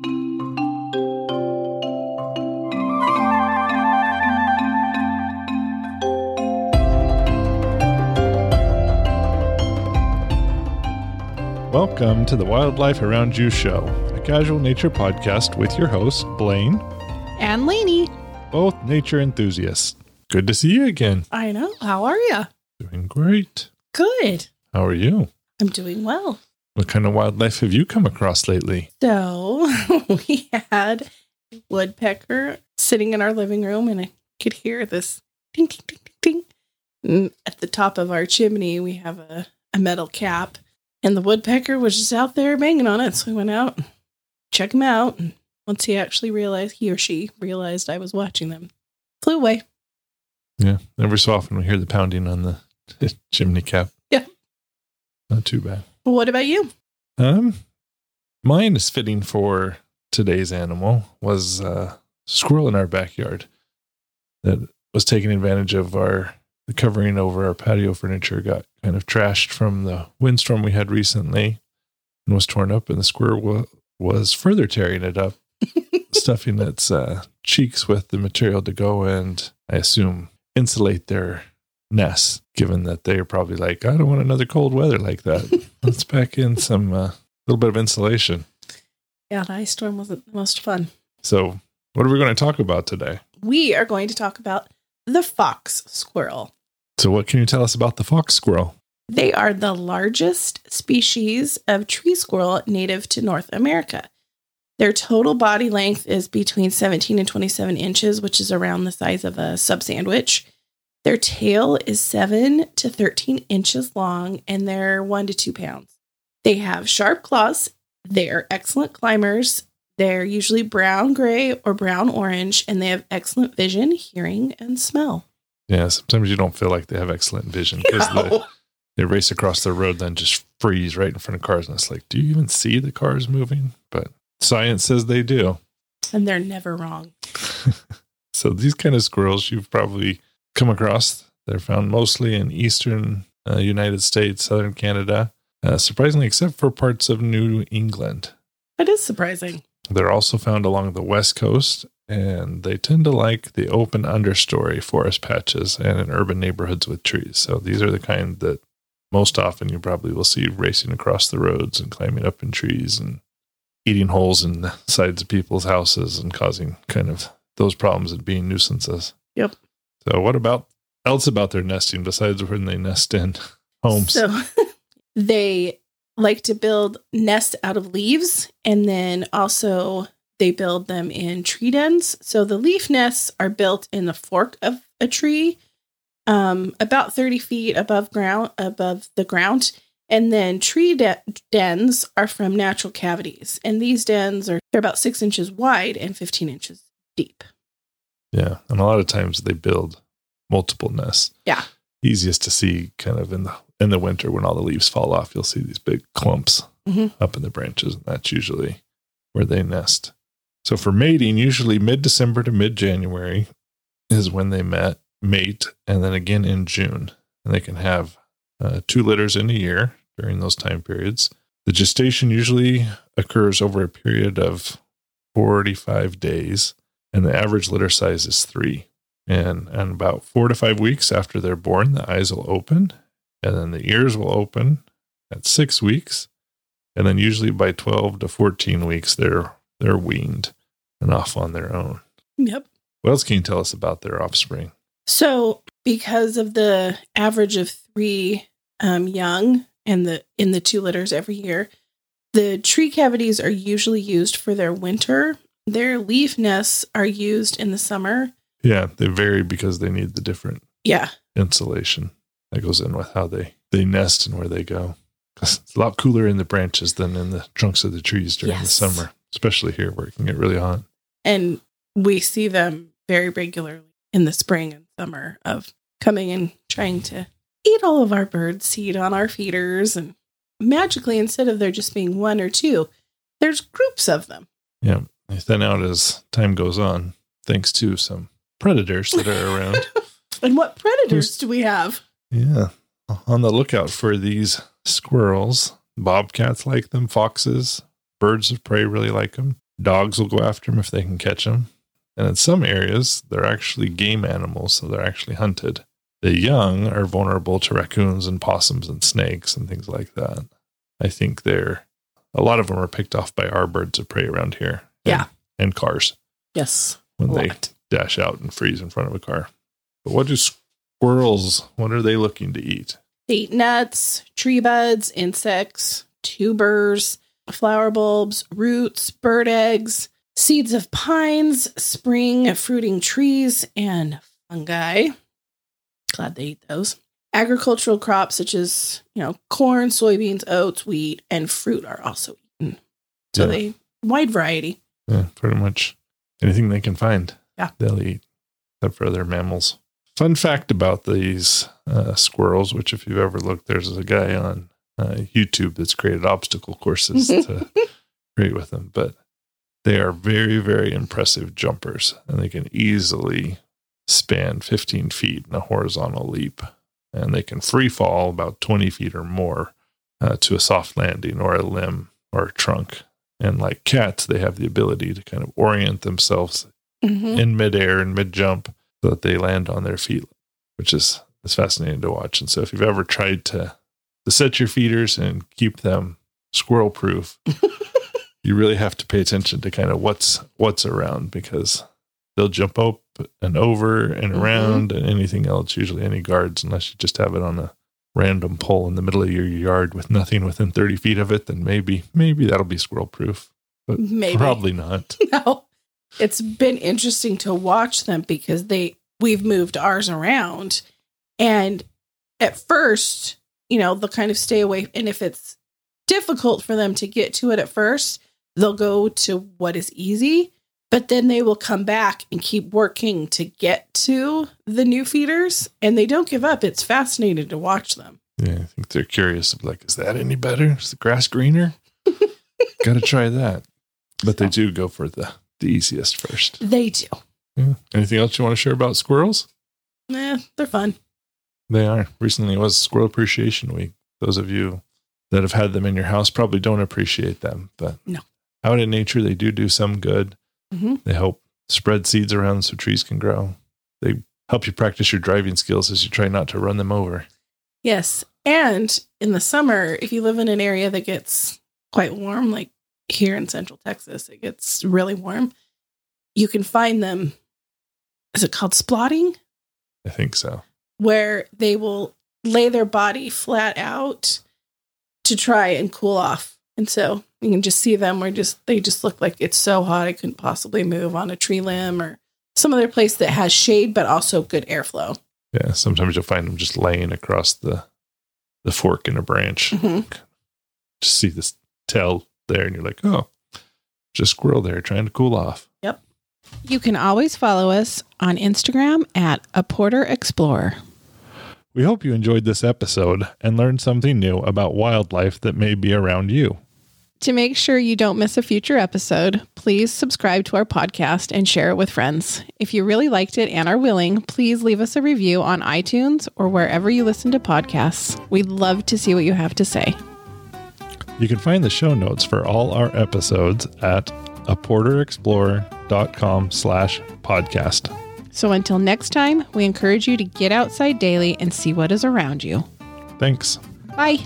Welcome to the Wildlife Around You Show, a casual nature podcast with your hosts, Blaine, and Lainey. both nature enthusiasts. Good to see you again. I know. How are you? Doing great. Good. How are you? I'm doing well. What kind of wildlife have you come across lately? So we had a woodpecker sitting in our living room, and I could hear this ding, ding, ding, ding, ding. And at the top of our chimney, we have a, a metal cap, and the woodpecker was just out there banging on it. So we went out, check him out. And once he actually realized, he or she realized I was watching them, flew away. Yeah, every so often we hear the pounding on the chimney cap. Yeah. Not too bad. What about you? Um, mine is fitting for today's animal was a squirrel in our backyard that was taking advantage of our the covering over our patio furniture got kind of trashed from the windstorm we had recently and was torn up and the squirrel wa- was further tearing it up stuffing its uh, cheeks with the material to go and i assume insulate their nests given that they are probably like i don't want another cold weather like that let's pack in some uh, little bit of insulation Yeah, the ice storm wasn't the most fun. so what are we going to talk about today we are going to talk about the fox squirrel. so what can you tell us about the fox squirrel They are the largest species of tree squirrel native to North America. Their total body length is between 17 and 27 inches, which is around the size of a sub sandwich. Their tail is 7 to 13 inches long and they're 1 to 2 pounds. They have sharp claws. They're excellent climbers. They're usually brown gray or brown orange, and they have excellent vision, hearing, and smell. yeah sometimes you don't feel like they have excellent vision because the, they race across the road then just freeze right in front of cars and it's like do you even see the cars moving but science says they do And they're never wrong. so these kind of squirrels you've probably come across they're found mostly in eastern uh, united states southern canada uh, surprisingly except for parts of new england That is surprising. they're also found along the west coast and they tend to like the open understory forest patches and in urban neighborhoods with trees so these are the kind that most often you probably will see racing across the roads and climbing up in trees and eating holes in the sides of people's houses and causing kind of those problems and being nuisances. Yep. So what about else about their nesting besides when they nest in homes? So they like to build nests out of leaves and then also they build them in tree dens. So the leaf nests are built in the fork of a tree, um, about 30 feet above ground above the ground. And then tree de- dens are from natural cavities. And these dens are they're about six inches wide and 15 inches deep. Yeah, and a lot of times they build multiple nests. Yeah. Easiest to see kind of in the in the winter when all the leaves fall off, you'll see these big clumps Mhm. up in the branches, and that's usually where they nest. So for mating, usually mid December to mid January is when they met mate, and then again in June, and they can have uh, two litters in a year during those time periods. The gestation usually occurs over a period of 45 days, and the average litter size is three. And, and about four to five weeks after they're born, the eyes will open, and then the ears will open at six weeks. And then usually by 12 to 14 weeks, they're, they're weaned and off on their own. Yep. What else can you tell us about their offspring? So, because of the average of three um, young and the in the two litters every year, the tree cavities are usually used for their winter. Their leaf nests are used in the summer. Yeah, they vary because they need the different Yeah, insulation that goes in with how they, they nest and where they go. It's a lot cooler in the branches than in the trunks of the trees during Yes. the summer, especially here where it can get really hot. and we see them very regularly in the spring and summer of coming and trying to eat all of our bird seed on our feeders and magically instead of there just being one or two there's groups of them Yeah. They thin out as time goes on, thanks to some predators that are around. and what predators do we have yeah. On the lookout for these squirrels. Bobcats like them, foxes, birds of prey really like them. Dogs will go after them if they can catch them. And in some areas, they're actually game animals, so they're actually hunted. The young are vulnerable to raccoons and possums and snakes and things like that. I think they're a lot of them are picked off by our birds of prey around here. And- Yeah. And cars Yes. when they lot. dash out and freeze in front of a car. But what do squirrels, what are they looking to eat? They eat nuts, tree buds, insects, tubers, flower bulbs, roots, bird eggs, seeds of pines, spring fruiting trees, and fungi. Glad they eat those. Agricultural crops such as, you know, corn, soybeans, oats, wheat, and fruit are also eaten. So Yeah. they wide variety. Yeah, pretty much anything they can find. Yeah. They'll eat, except for other mammals. Fun fact about these uh, squirrels, which if you've ever looked, there's a guy on uh, YouTube that's created obstacle courses to create with them. But they are very, very impressive jumpers, and they can easily span 15 feet in a horizontal leap. And they can free fall about 20 feet or more uh, to a soft landing or a limb or a trunk. And like cats, they have the ability to kind of orient themselves Mhm. in midair and mid jump so that they land on their feet, which is, is fascinating to watch. And so if you've ever tried to, to set your feeders and keep them squirrel proof, you really have to pay attention to kind of what's what's around because they'll jump up and over and Mhm. around and anything else, usually any guards, unless you just have it on a random pole in the middle of your yard with nothing within 30 feet of it, then maybe, maybe that'll be squirrel proof. But maybe. Probably not. no. It's been interesting to watch them because they we've moved ours around and at first, you know, they'll kind of stay away and if it's difficult for them to get to it at first, they'll go to what is easy, but then they will come back and keep working to get to the new feeders and they don't give up. It's fascinating to watch them. Yeah, I think they're curious of like, is that any better? Is the grass greener? Got to try that. But they do go for the, the easiest first. They do. Yeah. Anything else you want to share about squirrels? Eh, they're fun. They are. Recently was Squirrel Appreciation Week. Those of you that have had them in your house probably don't appreciate them, but No. out in nature, they do do some good. Mhm. They help spread seeds around so trees can grow. They help you practice your driving skills as you try not to run them over. Yes. And in the summer, if you live in an area that gets quite warm, like here in central Texas, it gets really warm, you can find them. Is it called splotting? I think so. Where they will lay their body flat out to try and cool off. And so you can just see them where just they just look like it's so hot I couldn't possibly move on a tree limb or some other place that has shade but also good airflow. Yeah, sometimes you'll find them just laying across the the fork in a branch. Mhm. Just see this tail there, and you're like, oh, just squirrel there trying to cool off. Yep. You can always follow us on Instagram at a Porter Explorer. We hope you enjoyed this episode and learned something new about wildlife that may be around you. To make sure you don't miss a future episode, please subscribe to our podcast and share it with friends. If you really liked it and are willing, please leave us a review on iTunes or wherever you listen to podcasts. We'd love to see what you have to say. You can find the show notes for all our episodes at aporterexplorer.com slash podcast. So until next time, we encourage you to get outside daily and see what is around you. Thanks. Bye.